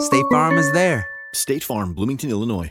State Farm is there. State Farm, Bloomington, Illinois.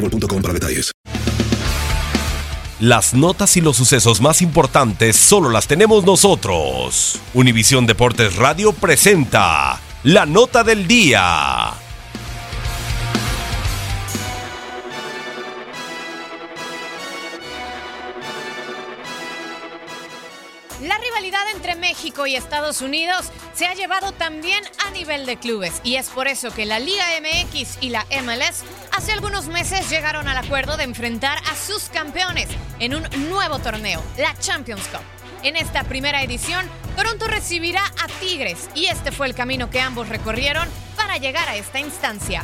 boostmobile.com para detalles. Las notas y los sucesos más importantes solo las tenemos nosotros. Univisión Deportes Radio presenta la nota del día. La rivalidad entre México y Estados Unidos se ha llevado también a nivel de clubes y es por eso que la Liga MX y la MLS hace algunos meses llegaron al acuerdo de enfrentar a sus campeones en un nuevo torneo, la Champions Cup. En esta primera edición, Toronto recibirá a Tigres y este fue el camino que ambos recorrieron para llegar a esta instancia.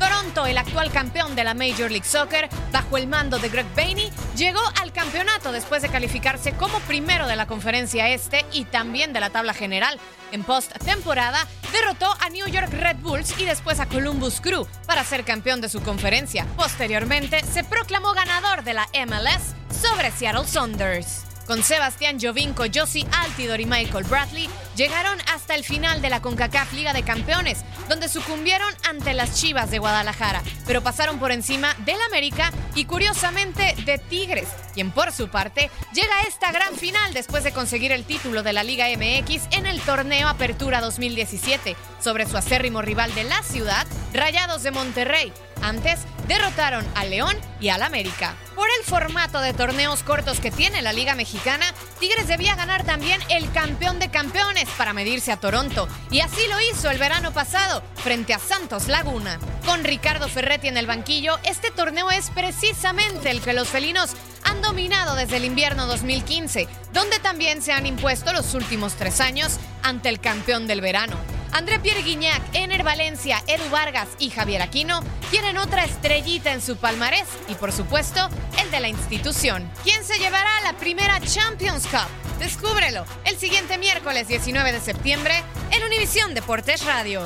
Toronto, el actual campeón de la Major League Soccer, bajo el mando de Greg Bainey, llegó al campeonato después de calificarse como primero de la conferencia este y también de la tabla general. En post-temporada, derrotó a New York Red Bulls y después a Columbus Crew para ser campeón de su conferencia. Posteriormente, se proclamó ganador de la MLS sobre Seattle Saunders. Con Sebastián Jovinko, Josie Altidor y Michael Bradley, llegaron hasta el final de la CONCACAF Liga de Campeones, donde sucumbieron ante las Chivas de Guadalajara, pero pasaron por encima del América y curiosamente de Tigres, quien por su parte llega a esta gran final después de conseguir el título de la Liga MX en el torneo Apertura 2017 sobre su acérrimo rival de la ciudad, Rayados de Monterrey. Antes derrotaron al León y al América. Por el formato de torneos cortos que tiene la Liga Mexicana, Tigres debía ganar también el campeón de campeones para medirse a Toronto, y así lo hizo el verano pasado frente a Santos Laguna. Con Ricardo Ferretti en el banquillo, este torneo es precisamente el que los felinos han dominado desde el invierno 2015, donde también se han impuesto los últimos tres años ante el campeón del verano. André Pierre Guignac, Ener Valencia, Edu Vargas y Javier Aquino quieren otra estrellita en su palmarés y por supuesto el de la institución. ¿Quién se llevará la primera Champions Cup? Descúbrelo el siguiente miércoles 19 de septiembre en Univisión Deportes Radio.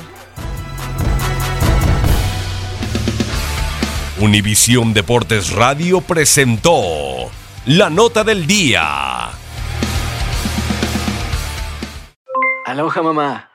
Univisión Deportes Radio presentó la nota del día. Aloha mamá.